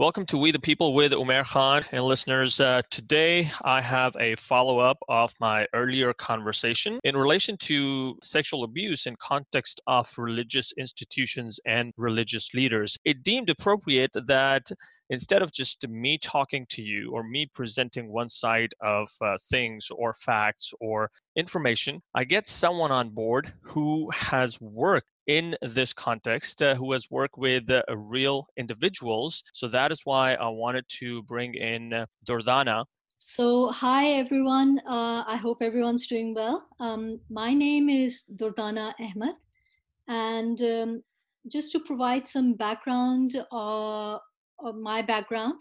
Welcome to We the People with Umair Khan and listeners. Uh, today, I have a follow up of my earlier conversation in relation to sexual abuse in context of religious institutions and religious leaders. It deemed appropriate that instead of just me talking to you or me presenting one side of uh, things or facts or information, I get someone on board who has worked in this context uh, who has worked with uh, real individuals. So that is why I wanted to bring in uh, Durdana. So, hi everyone. Uh, I hope everyone's doing well. Um, my name is Durdana Ahmed. And um, just to provide some background uh, my background,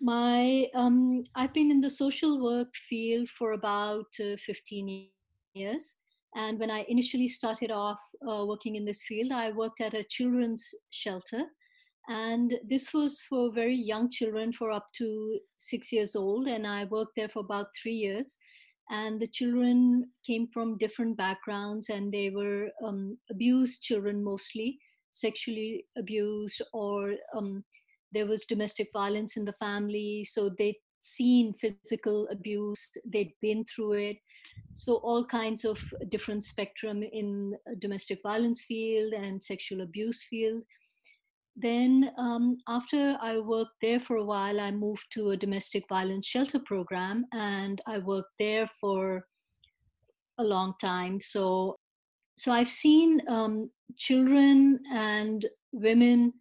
my um, I've been in the social work field for about uh, 15 years and when I initially started off uh, working in this field, I worked at a children's shelter. And this was for very young children for up to six years old. And I worked there for about three years. And the children came from different backgrounds and they were um, abused children mostly, sexually abused, or um, there was domestic violence in the family. So they seen physical abuse, they'd been through it. So all kinds of different spectrum in domestic violence field and sexual abuse field. Then um, after I worked there for a while, I moved to a domestic violence shelter program and I worked there for a long time. So, so I've seen um, children and women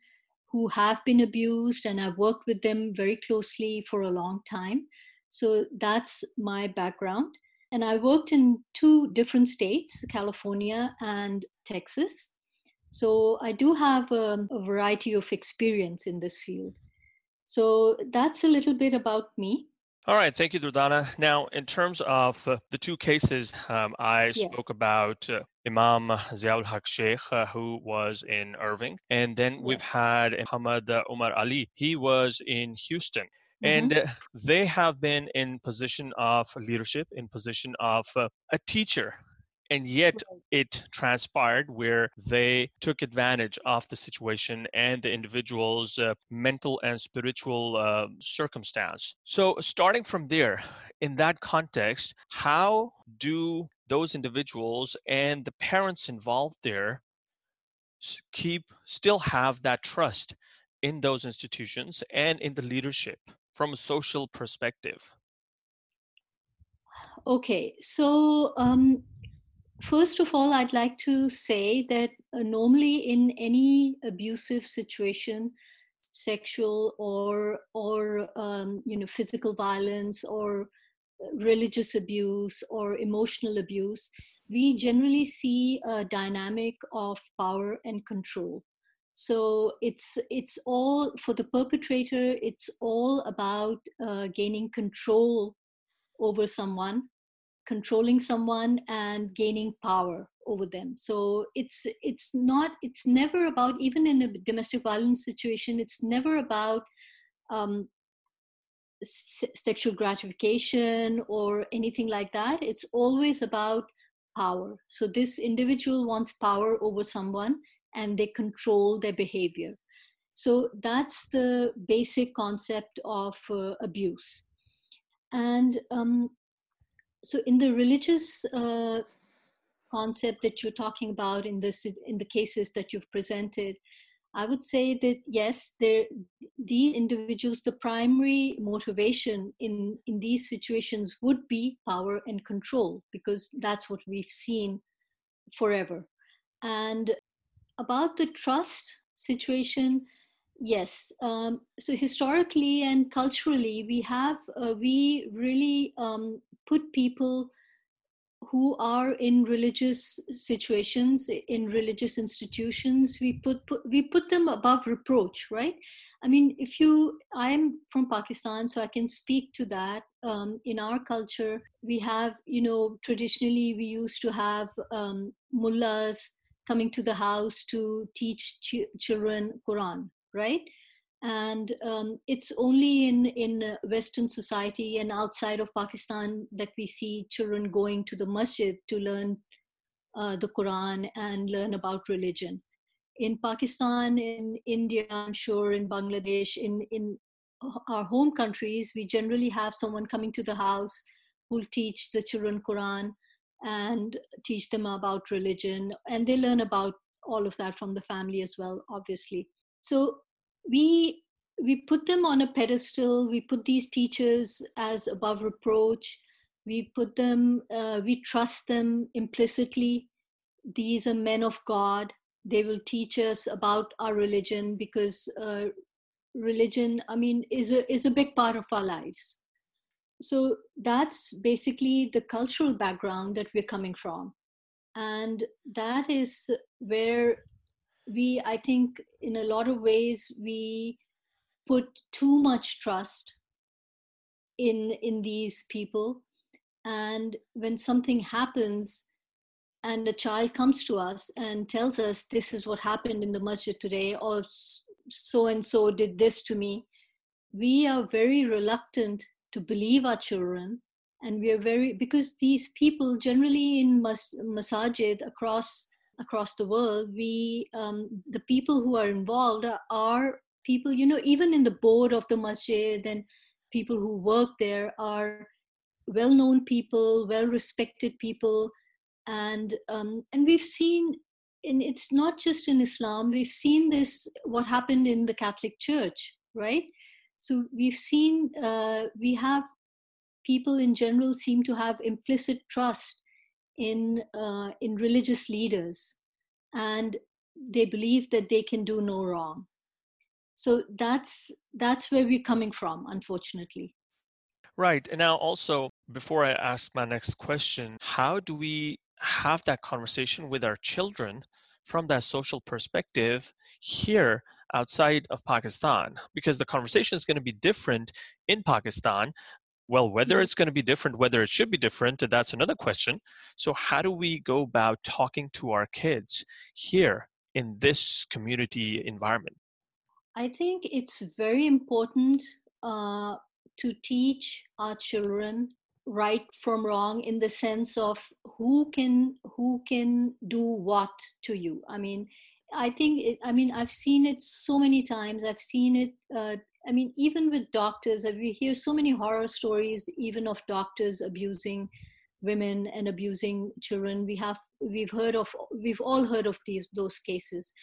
who have been abused, and I've worked with them very closely for a long time. So that's my background. And I worked in two different states, California and Texas. So I do have a, um, a variety of experience in this field. So that's a little bit about me. All right, thank you, Durdana. Now, in terms of uh, the two cases um, I yes. spoke about, uh, Imam Ziaul Haq Sheikh, uh, who was in Irving, and then we've had Muhammad Umar Ali. He was in Houston. Mm-hmm. And uh, they have been in position of leadership, in position of uh, a teacher and yet it transpired where they took advantage of the situation and the individual's uh, mental and spiritual uh, circumstance. So starting from there in that context how do those individuals and the parents involved there keep still have that trust in those institutions and in the leadership from a social perspective? Okay so um, First of all, I'd like to say that uh, normally in any abusive situation, sexual or or um, you know physical violence or uh, religious abuse or emotional abuse, we generally see a dynamic of power and control. So it's it's all for the perpetrator. It's all about uh, gaining control over someone controlling someone and gaining power over them. So it's it's not it's never about even in a domestic violence situation it's never about um, s- sexual gratification or anything like that. It's always about power. So this individual wants power over someone and they control their behavior. So that's the basic concept of uh, abuse. And um, so in the religious uh, concept that you're talking about in this in the cases that you've presented i would say that yes there these individuals the primary motivation in in these situations would be power and control because that's what we've seen forever. And about the trust situation yes um, so historically and culturally we have uh, we really um, put people who are in religious situations in religious institutions we put, put, we put them above reproach right? I mean if you i'm from pakistan so i can speak to that. Um, in our culture we have you know traditionally we used to have um, mullahs coming to the house to teach ch- children quran right and um, it's only in in western society and outside of pakistan that we see children going to the masjid to learn uh, the quran and learn about religion in Pakistan, in India, I'm sure, in Bangladesh, in, in our home countries, we generally have someone coming to the house who'll teach the children Quran and teach them about religion. And they learn about all of that from the family as well, obviously. So we we put them on a pedestal. We put these teachers as above reproach. We put them, uh, we trust them implicitly. These are men of God they will teach us about our religion because uh, religion i mean is a is a big part of our lives so that's basically the cultural background that we're coming from and that is where we i think in a lot of ways we put too much trust in in these people. And when something happens and a child comes to us and tells us this is what happened in the masjid today or so and so did this to me we are very reluctant to believe our children. And we are very because these people generally in mas- masajid across across the world we um, the people who are involved are people you know even in the board of the masjid and people who work there are well known people well respected people. And um, and we've seen and it's not just in islam we've seen this what happened in the catholic church right? So we've seen uh, we have people in general seem to have implicit trust in uh, in religious leaders and they believe that they can do no wrong so that's that's where we're coming from unfortunately right and now also before i ask my next question how do we have that conversation with our children from that social perspective here outside of Pakistan because the conversation is going to be different in Pakistan. Well, whether it's going to be different, whether it should be different, that's another question. So, how do we go about talking to our kids here in this community environment? I think it's very important uh, to teach our children right from wrong in the sense of who can who can do what to you i mean i think it, i mean i've seen it so many times i've seen it uh, i mean even with doctors we hear so many horror stories even of doctors abusing women and abusing children we have we've heard of we've all heard of these those cases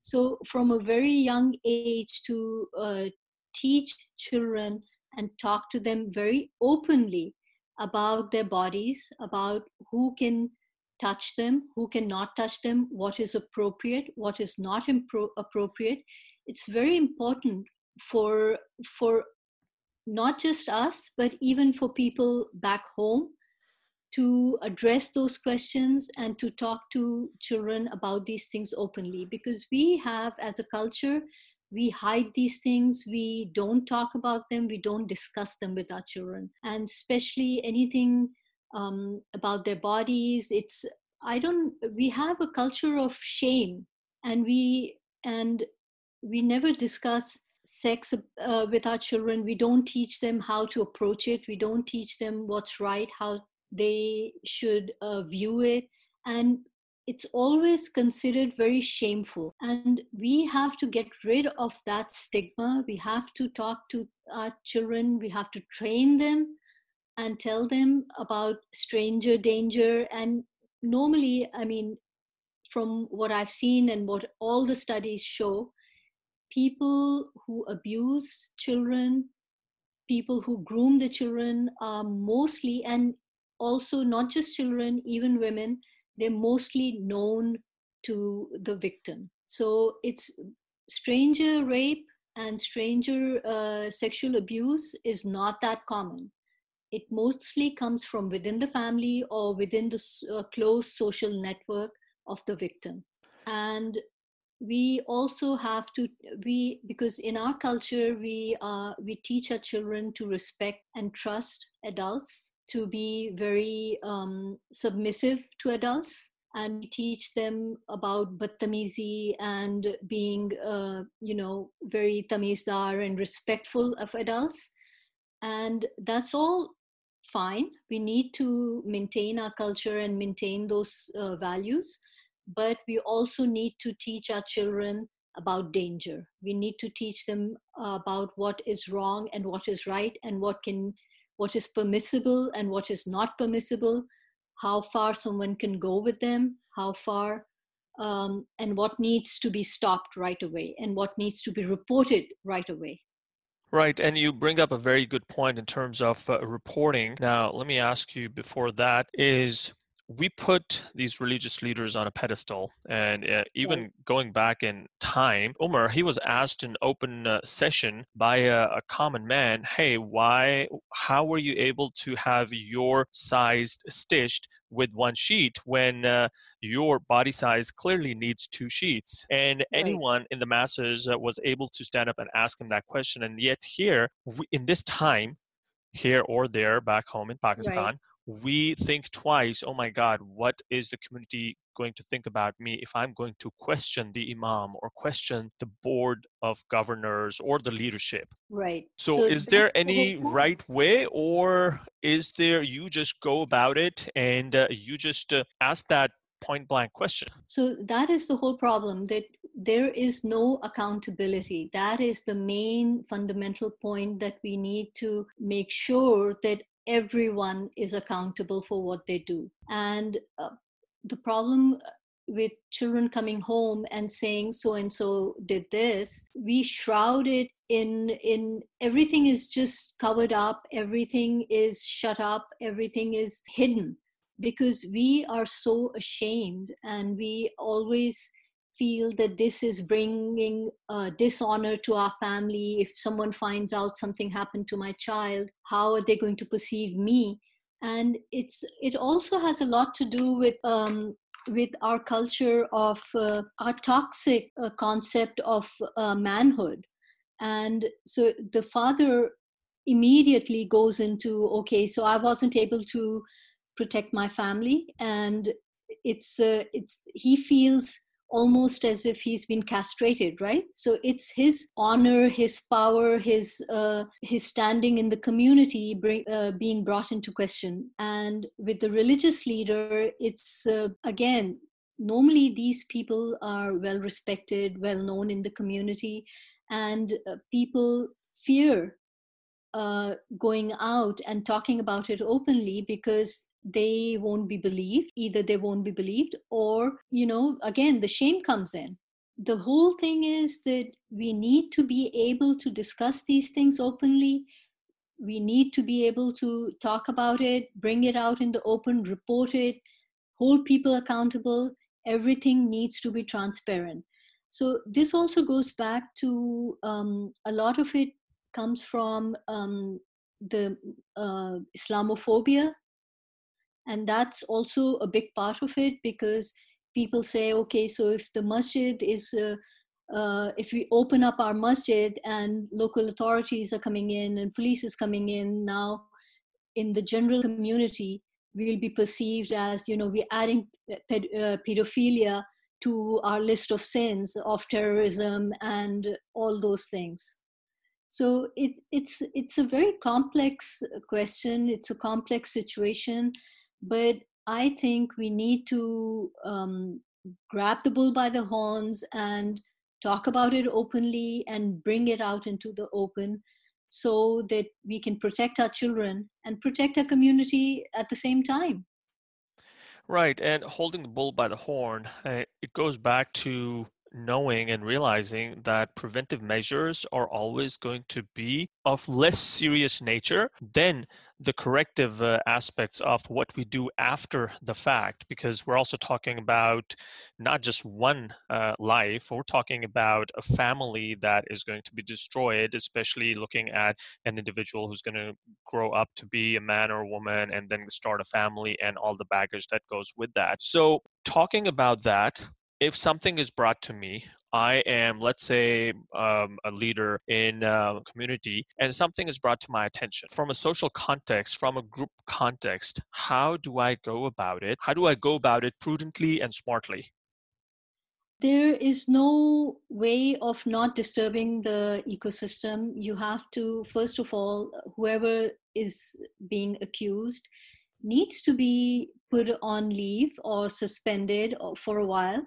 so from a very young age to uh, teach children and talk to them very openly about their bodies, about who can touch them, who cannot touch them, what is appropriate, what is not impro- appropriate. It's very important for for not just us, but even for people back home to address those questions and to talk to children about these things openly. Because we have as a culture we hide these things we don't talk about them we don't discuss them with our children. And especially anything um, about their bodies it's i don't we have a culture of shame and we and we never discuss sex uh, with our children we don't teach them how to approach it we don't teach them what's right how they should uh, view it and it's always considered very shameful. And we have to get rid of that stigma. We have to talk to our children, we have to train them and tell them about stranger danger. And normally, I mean, from what I've seen and what all the studies show, people who abuse children, people who groom the children are mostly, and also not just children, even women they're mostly known to the victim. So it's stranger rape and stranger uh, sexual abuse is not that common. It mostly comes from within the family or within the uh, close social network of the victim. And we also have to we because in our culture we uh, we teach our children to respect and trust adults to be very um, submissive to adults and we teach them about badtamizi and being uh, you know very tamizdar and respectful of adults. And that's all fine. We need to maintain our culture and maintain those uh, values but we also need to teach our children about danger. We need to teach them about what is wrong and what is right and what can what is permissible and what is not permissible, how far someone can go with them, how far um, and what needs to be stopped right away and what needs to be reported right away. Right, and you bring up a very good point in terms of uh, reporting. Now, let me ask you before that is we put these religious leaders on a pedestal and uh, even going back in time umar he was asked in open uh, session by a, a, common man hey why how were you able to have your size stitched with one sheet when uh, your body size clearly needs two sheets? And right. anyone in the masses uh, was able to stand up and ask him that question and yet here we, in this time here or there back home in pakistan right we think twice oh my god what is the community going to think about me if i'm going to question the imam or question the board of governors or the leadership? Right. So, so is there any right way or is there you just go about it and uh, you just uh, ask that point blank question? So that is the whole problem that there is no accountability. That is the main fundamental point that we need to make sure that everyone is accountable for what they do. And uh, the problem with children coming home and saying so and so did this we shroud it in in everything is just covered up everything is shut up everything is hidden because we are so ashamed and we always feel that this is bringing uh, dishonor to our family. If someone finds out something happened to my child how are they going to perceive me? And it's it also has a lot to do with um, with our culture of uh, our toxic uh, concept of uh, manhood. And so the father immediately goes into okay so i wasn't able to protect my family. And it's uh, it's he feels almost as if he's been castrated right? So it's his honor his power his uh, his standing in the community bring, uh, being brought into question. And with the religious leader it's uh, again normally these people are well respected well known in the community and uh, people fear uh, going out and talking about it openly because they won't be believed either they won't be believed or you know again the shame comes in. The whole thing is that we need to be able to discuss these things openly. We need to be able to talk about it bring it out in the open report it hold people accountable. Everything needs to be transparent. So this also goes back to um, a lot of it comes from um, the uh, islamophobia and that's also a big part of it because people say okay so if the masjid is uh, uh, if we open up our masjid and local authorities are coming in and police is coming in now in the general community we'll be perceived as you know we're adding ped- uh, pedophilia to our list of sins of terrorism and all those things. So it, it's it's a very complex question. It's a complex situation but I think we need to um, grab the bull by the horns and talk about it openly and bring it out into the open so that we can protect our children and protect our community at the same time. Right. And holding the bull by the horn, uh, it goes back to knowing and realizing that preventive measures are always going to be of less serious nature than the corrective uh, aspects of what we do after the fact because we're also talking about not just one uh, life we're talking about a family that is going to be destroyed especially looking at an individual who's going to grow up to be a man or a woman and then start a family and all the baggage that goes with that. So talking about that if something is brought to me I am, let's say, um, a leader in a community, and something is brought to my attention from a social context, from a group context. How do I go about it? How do I go about it prudently and smartly? There is no way of not disturbing the ecosystem. You have to, first of all, whoever is being accused needs to be put on leave or suspended for a while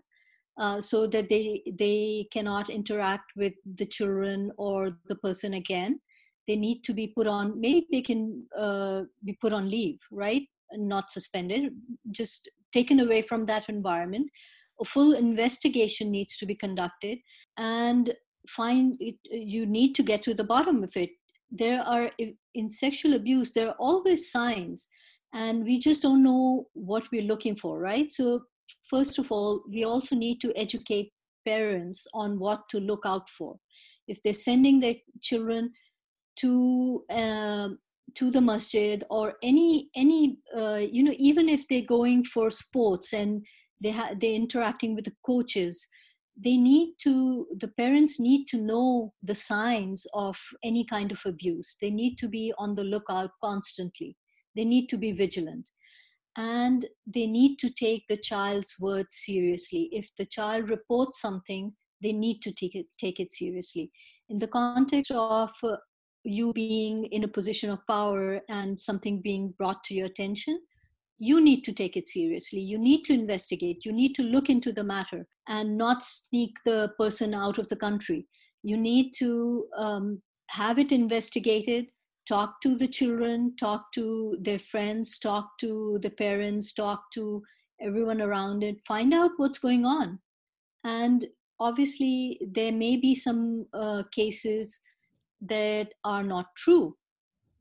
uh, so that they they cannot interact with the children or the person again. They need to be put on maybe they can uh, be put on leave right? Not suspended just taken away from that environment. A full investigation needs to be conducted and find it you need to get to the bottom of it. There are in sexual abuse there are always signs and we just don't know what we're looking for right? So first of all we also need to educate parents on what to look out for. If they're sending their children to uh, to the masjid or any any uh, you know even if they're going for sports and they ha- they're interacting with the coaches they need to the parents need to know the signs of any kind of abuse. They need to be on the lookout constantly. They need to be vigilant and they need to take the child's words seriously if the child reports something they need to take it take it seriously in the context of uh, you being in a position of power and something being brought to your attention you need to take it seriously. You need to investigate. You need to look into the matter and not sneak the person out of the country. You need to um, have it investigated, talk to the children, talk to their friends, talk to the parents, talk to everyone around it, find out what's going on. And obviously, there may be some uh, cases that are not true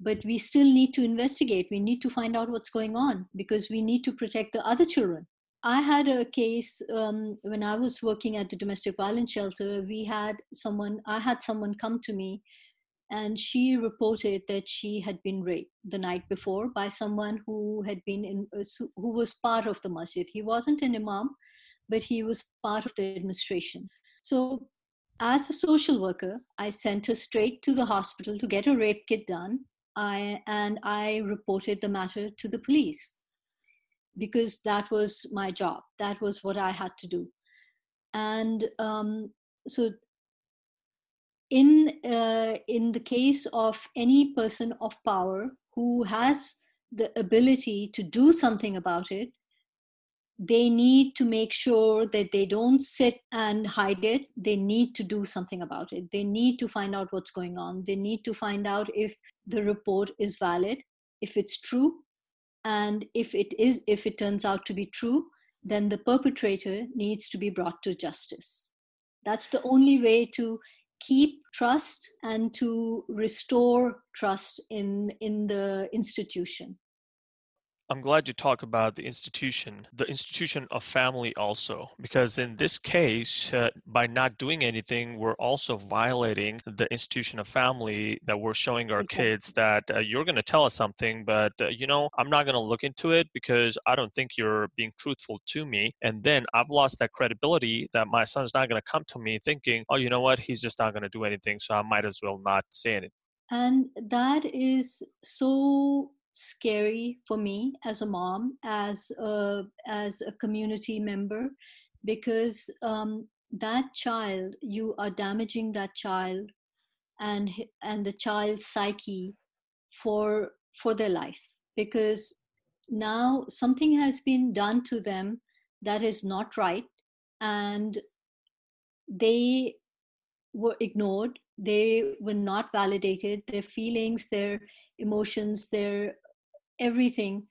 but we still need to investigate we need to find out what's going on because we need to protect the other children i had a case um, when i was working at the domestic violence shelter we had someone i had someone come to me and she reported that she had been raped the night before by someone who had been in uh, who was part of the masjid he wasn't an imam but he was part of the administration so as a social worker, I sent her straight to the hospital to get a rape kit done I, and I reported the matter to the police because that was my job. That was what I had to do. And um, so, in uh, in the case of any person of power who has the ability to do something about it, they need to make sure that they don't sit and hide it. They need to do something about it. They need to find out what's going on. They need to find out if the report is valid, if it's true, and if it is, if it turns out to be true, then the perpetrator needs to be brought to justice. That's the only way to keep trust and to restore trust in in the institution I'm glad you talk about the institution, the institution of family also, because in this case, uh, by not doing anything, we're also violating the institution of family that we're showing our kids that uh, you're going to tell us something, but uh, you know, I'm not going to look into it because I don't think you're being truthful to me. And then I've lost that credibility that my son's not going to come to me thinking, oh, you know what, he's just not going to do anything, so I might as well not say anything. And that is so scary for me as a mom, as a, as a community member, because um, that child, you are damaging that child and and the child's psyche for for their life because now something has been done to them that is not right and they were ignored they were not validated their feelings their emotions their everything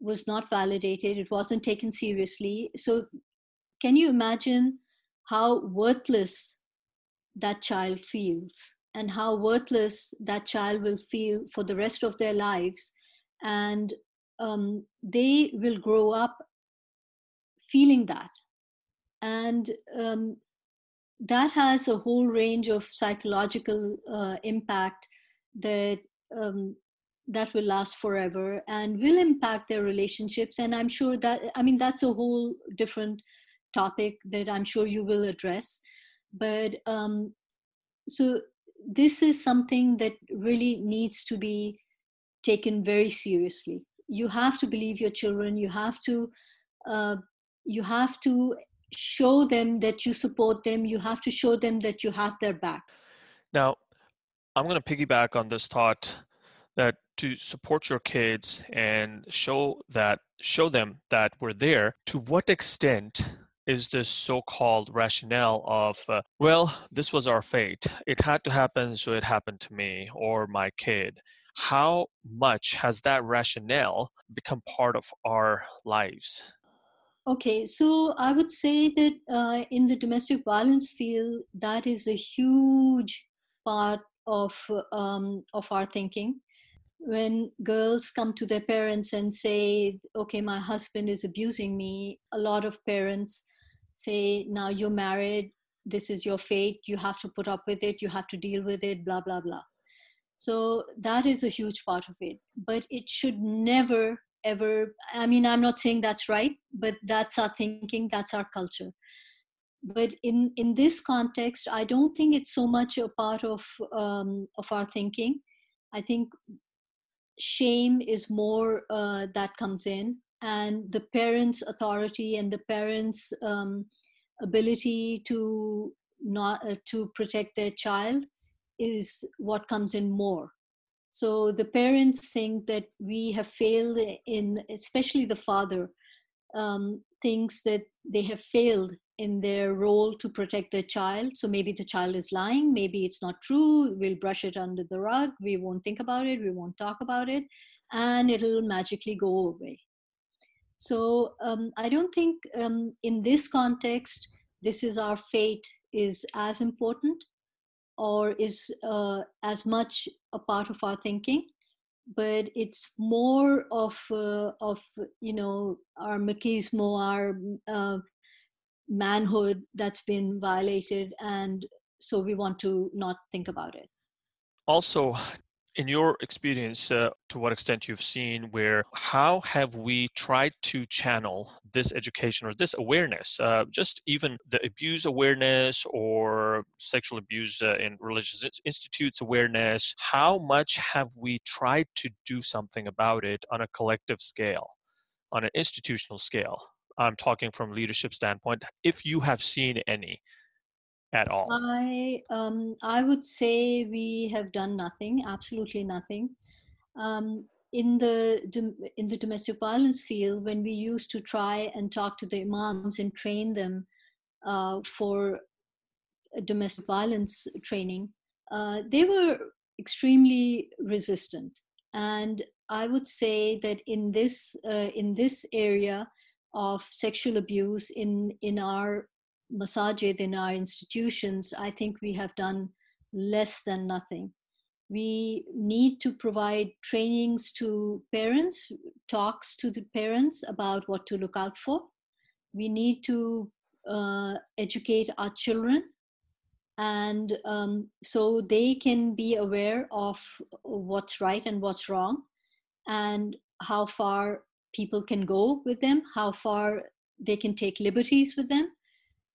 was not validated, it wasn't taken seriously. So, can you imagine how worthless that child feels and how worthless that child will feel for the rest of their lives? And um, they will grow up feeling that. And um, that has a whole range of psychological uh, impact that um, that will last forever and will impact their relationships. And i'm sure that i mean that's a whole different topic that i'm sure you will address. But um, so this is something that really needs to be taken very seriously. You have to believe your children. You have to uh, you have to show them that you support them. You have to show them that you have their back. Now i'm going to piggyback on this thought that to support your kids and show that show them that we're there to what extent is this so-called rationale of uh, well this was our fate. It had to happen so it happened to me or my kid. How much has that rationale become part of our lives? Okay so i would say that uh, in the domestic violence field that is a huge part of um, of our thinking when girls come to their parents and say okay my husband is abusing me a lot of parents say now you're married this is your fate you have to put up with it you have to deal with it blah blah blah. So that is a huge part of it. But it should never ever i mean i'm not saying that's right but that's our thinking that's our culture. But in in this context i don't think it's so much a part of um, of our thinking. I think shame is more uh, that comes in. And the parents authority and the parents um, ability to not uh, to protect their child is what comes in more. So the parents think that we have failed in especially the father um, thinks that they have failed in their role to protect their child. So maybe the child is lying maybe it's not true we'll brush it under the rug we won't think about it we won't talk about it and it'll magically go away. So um, I don't think um, in this context, this is our fate is as important or is uh, as much a part of our thinking but it's more of uh, of you know our machismo our uh, manhood that's been violated and so we want to not think about it also in your experience, uh, to what extent you've seen where how have we tried to channel this education or this awareness, uh, just even the abuse awareness or sexual abuse uh, in religious institutes awareness, how much have we tried to do something about it on a collective scale, on an institutional scale? I'm talking from leadership standpoint. If you have seen any, at all? I um, I would say we have done nothing, absolutely nothing. Um, in the in the domestic violence field, when we used to try and talk to the imams and train them uh, for domestic violence training, uh, they were extremely resistant. And I would say that in this uh, in this area of sexual abuse in in our masajid in our institutions, I think we have done less than nothing. We need to provide trainings to parents, talks to the parents about what to look out for. We need to uh, educate our children and um, so they can be aware of what's right and what's wrong and how far people can go with them how far they can take liberties with them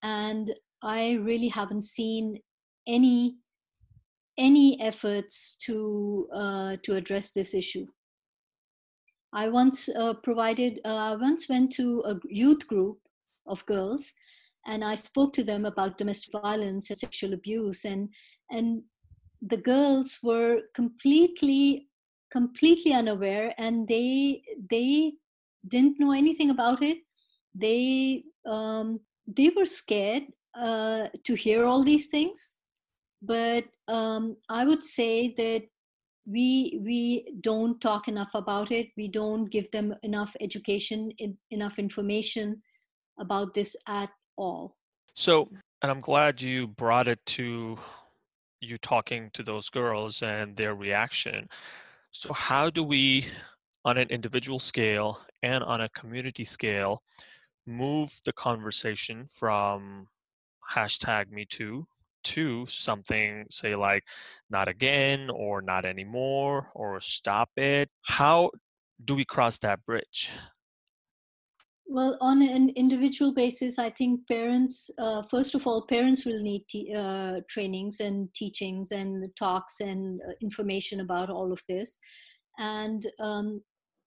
and I really haven't seen any any efforts to uh, to address this issue. I once uh, provided uh, I once went to a youth group of girls, and I spoke to them about domestic violence and sexual abuse, and and the girls were completely completely unaware, and they they didn't know anything about it. They um, they were scared uh, to hear all these things. But um, i would say that we we don't talk enough about it. We don't give them enough education in, enough information about this at all. So and i'm glad you brought it to you talking to those girls and their reaction. So how do we on an individual scale and on a community scale move the conversation from hashtag me too to something say like not again or not anymore or stop it. How do we cross that bridge? Well on an individual basis i think parents uh, first of all parents will need t- uh, trainings and teachings and talks and uh, information about all of this. And um,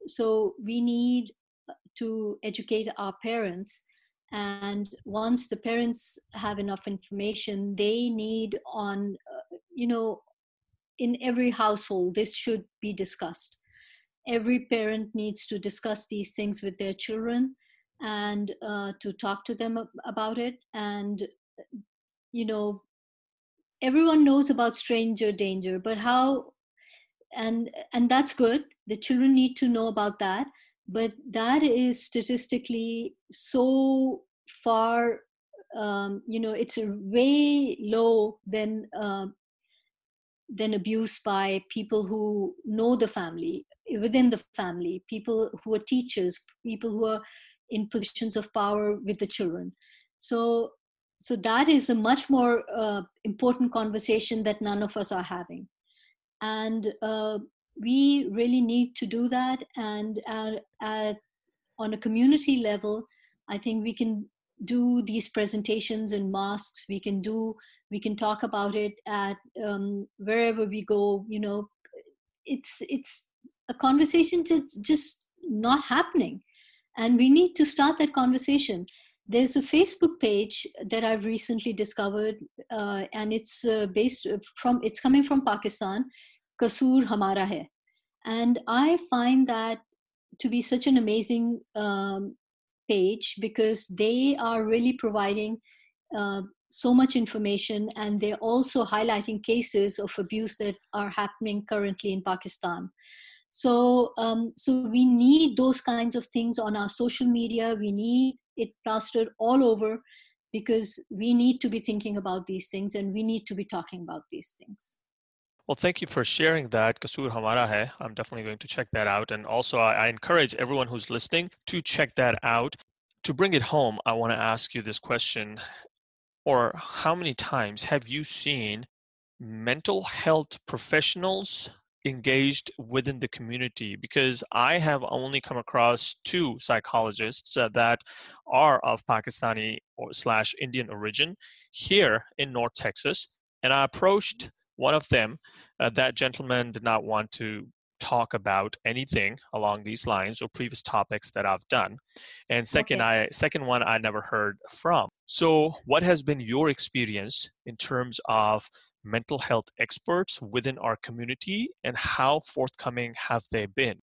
so we need to educate our parents and once the parents have enough information they need on uh, you know in every household this should be discussed. Every parent needs to discuss these things with their children and uh, to talk to them about it and you know everyone knows about stranger danger but how and and that's good the children need to know about that. But that is statistically so far um, you know it's way low than uh, than abuse by people who know the family within the family people who are teachers people who are in positions of power with the children. So so that is a much more uh, important conversation that none of us are having. And uh, we really need to do that. And at, at, on a community level i think we can do these presentations in mosques we can do we can talk about it at um, wherever we go you know. It's it's a conversation that's just not happening. And we need to start that conversation. There's a facebook page that i've recently discovered uh, and it's uh, based from it's coming from pakistan Kasoor Hamara Hai. And I find that to be such an amazing um, page because they are really providing uh, so much information and they're also highlighting cases of abuse that are happening currently in Pakistan. So, um, so we need those kinds of things on our social media. We need it plastered all over because we need to be thinking about these things and we need to be talking about these things. Well, thank you for sharing that. Kasoor Hamara Hai. I'm definitely going to check that out. And also, I, I encourage everyone who's listening to check that out. To bring it home, I want to ask you this question or how many times have you seen mental health professionals engaged within the community because I have only come across two psychologists uh, that are of Pakistani or slash Indian origin here in North Texas, and I approached one of them, uh, that gentleman did not want to talk about anything along these lines or previous topics that I've done. And second, okay. I second one I never heard from. So, what has been your experience in terms of mental health experts within our community and how forthcoming have they been?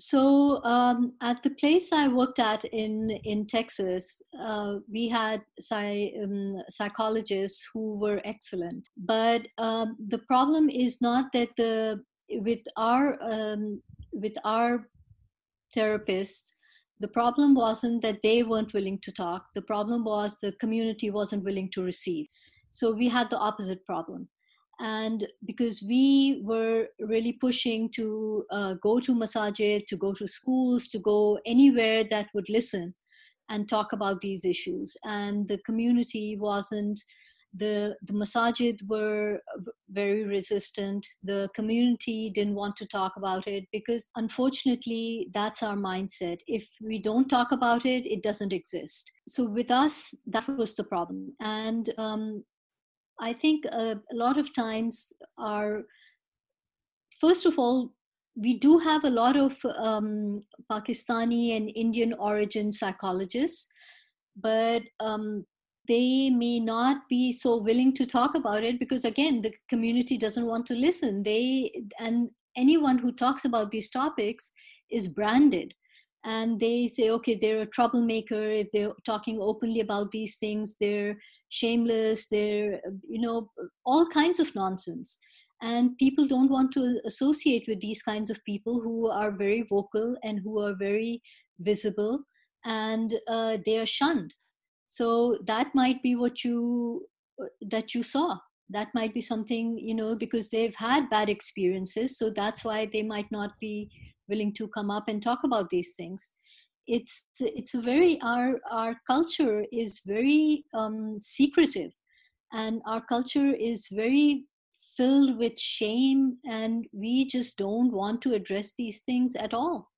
So um, at the place I worked at in in Texas, uh, we had psy, um, psychologists who were excellent. But um, the problem is not that the with our um, with our therapists, the problem wasn't that they weren't willing to talk. The problem was the community wasn't willing to receive. So we had the opposite problem and because we were really pushing to uh, go to masajid to go to schools to go anywhere that would listen and talk about these issues. And the community wasn't the the masajid were very resistant. The community didn't want to talk about it because unfortunately that's our mindset. If we don't talk about it it doesn't exist. So with us that was the problem. And um, I think uh, a lot of times are, first of all, we do have a lot of um, Pakistani and Indian origin psychologists, but um, they may not be so willing to talk about it because, again, the community doesn't want to listen. They and anyone who talks about these topics is branded and they say okay they're a troublemaker if they're talking openly about these things they're shameless they're you know all kinds of nonsense. And people don't want to associate with these kinds of people who are very vocal and who are very visible and uh, they are shunned. So that might be what you that you saw. That might be something you know because they've had bad experiences so that's why they might not be willing to come up and talk about these things it's it's a very our our culture is very um, secretive. And our culture is very filled with shame and we just don't want to address these things at all.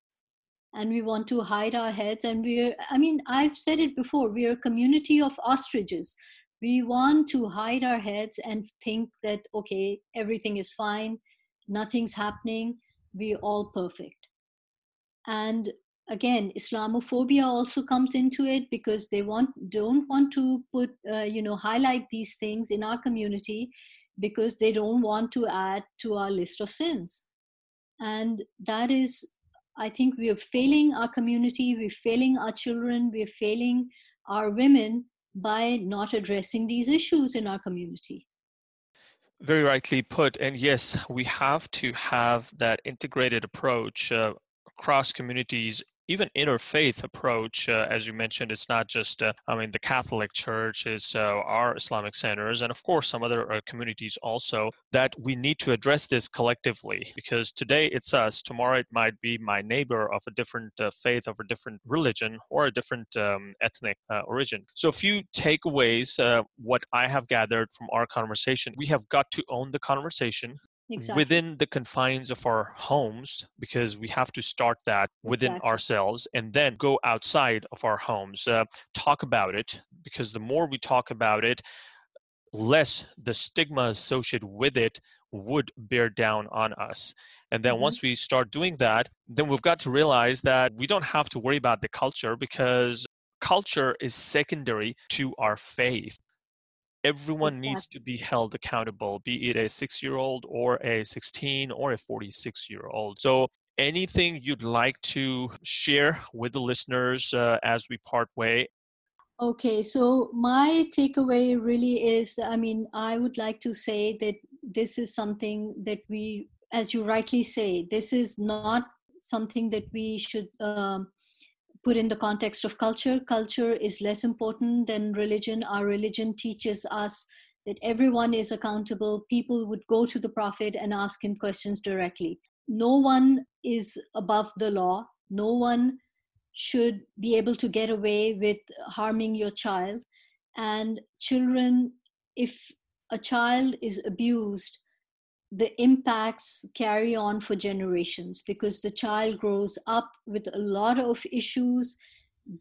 And we want to hide our heads and we're i mean i've said it before we're a community of ostriches. We want to hide our heads and think that okay everything is fine nothing's happening we're all perfect. And again islamophobia also comes into it because they want don't want to put uh, you know highlight these things in our community because they don't want to add to our list of sins. And that is, I think we are failing our community, we're failing our children, we're failing our women by not addressing these issues in our community. Very rightly put. And yes, we have to have that integrated approach uh, across communities even interfaith approach, uh, as you mentioned, it's not just, uh, I mean, the Catholic Church is uh, our Islamic centers, and of course, some other uh, communities also, that we need to address this collectively because today it's us, tomorrow it might be my neighbor of a different uh, faith, of a different religion, or a different um, ethnic uh, origin. So, a few takeaways, what I have gathered from our conversation, we have got to own the conversation exactly. within the confines of our homes because we have to start that within exactly. ourselves and then go outside of our homes uh, talk about it because the more we talk about it less the stigma associated with it would bear down on us and then mm-hmm. once we start doing that then we've got to realize that we don't have to worry about the culture because culture is secondary to our faith everyone exactly. needs to be held accountable, be it a six year old or a 16 or a 46 year old. So, anything you'd like to share with the listeners uh, as we part way? Okay, so my takeaway really is I mean, I would like to say that this is something that we, as you rightly say, this is not something that we should. Um, put in the context of culture, culture is less important than religion. Our religion teaches us that everyone is accountable. People would go to the Prophet and ask him questions directly. No one is above the law. No one should be able to get away with harming your child. And children, if a child is abused, the impacts carry on for generations because the child grows up with a lot of issues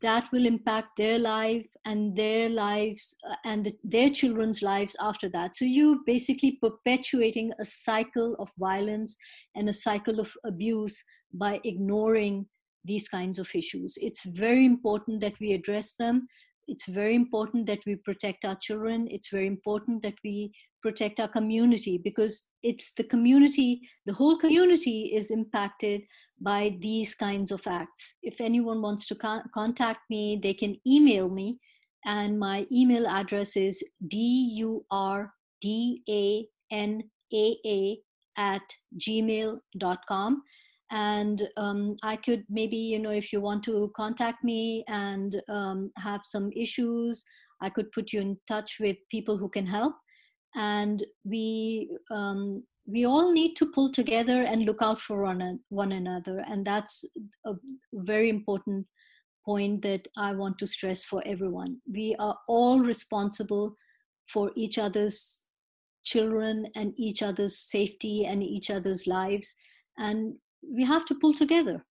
that will impact their life and their lives uh, and their children's lives after that. So you're basically perpetuating a cycle of violence and a cycle of abuse by ignoring these kinds of issues. It's very important that we address them it's very important that we protect our children. It's very important that we protect our community because it's the community, the whole community is impacted by these kinds of acts. If anyone wants to con- contact me, they can email me. And my email address is durdanaa at gmail.com and um, i could maybe you know if you want to contact me and um, have some issues i could put you in touch with people who can help and we um, we all need to pull together and look out for one, one another and that's a very important point that i want to stress for everyone we are all responsible for each other's children and each other's safety and each other's lives and we have to pull together.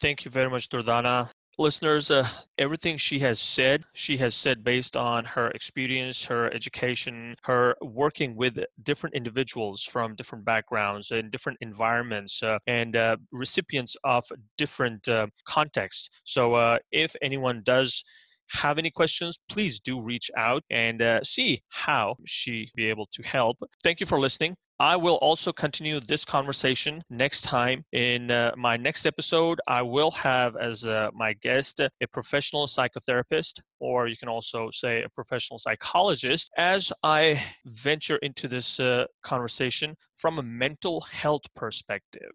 Thank you very much, Durdana. Listeners, uh, everything she has said, she has said based on her experience, her education, her working with different individuals from different backgrounds and different environments uh, and uh, recipients of different uh, contexts. So, uh, if anyone does have any questions, please do reach out and uh, see how she be able to help. Thank you for listening. I will also continue this conversation next time. In uh, my next episode, I will have as uh, my guest a professional psychotherapist, or you can also say a professional psychologist, as I venture into this uh, conversation from a mental health perspective.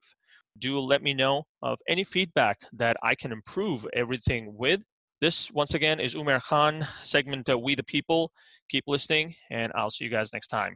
Do let me know of any feedback that I can improve everything with. This, once again, is Umer Khan, segment We the People. Keep listening, and I'll see you guys next time.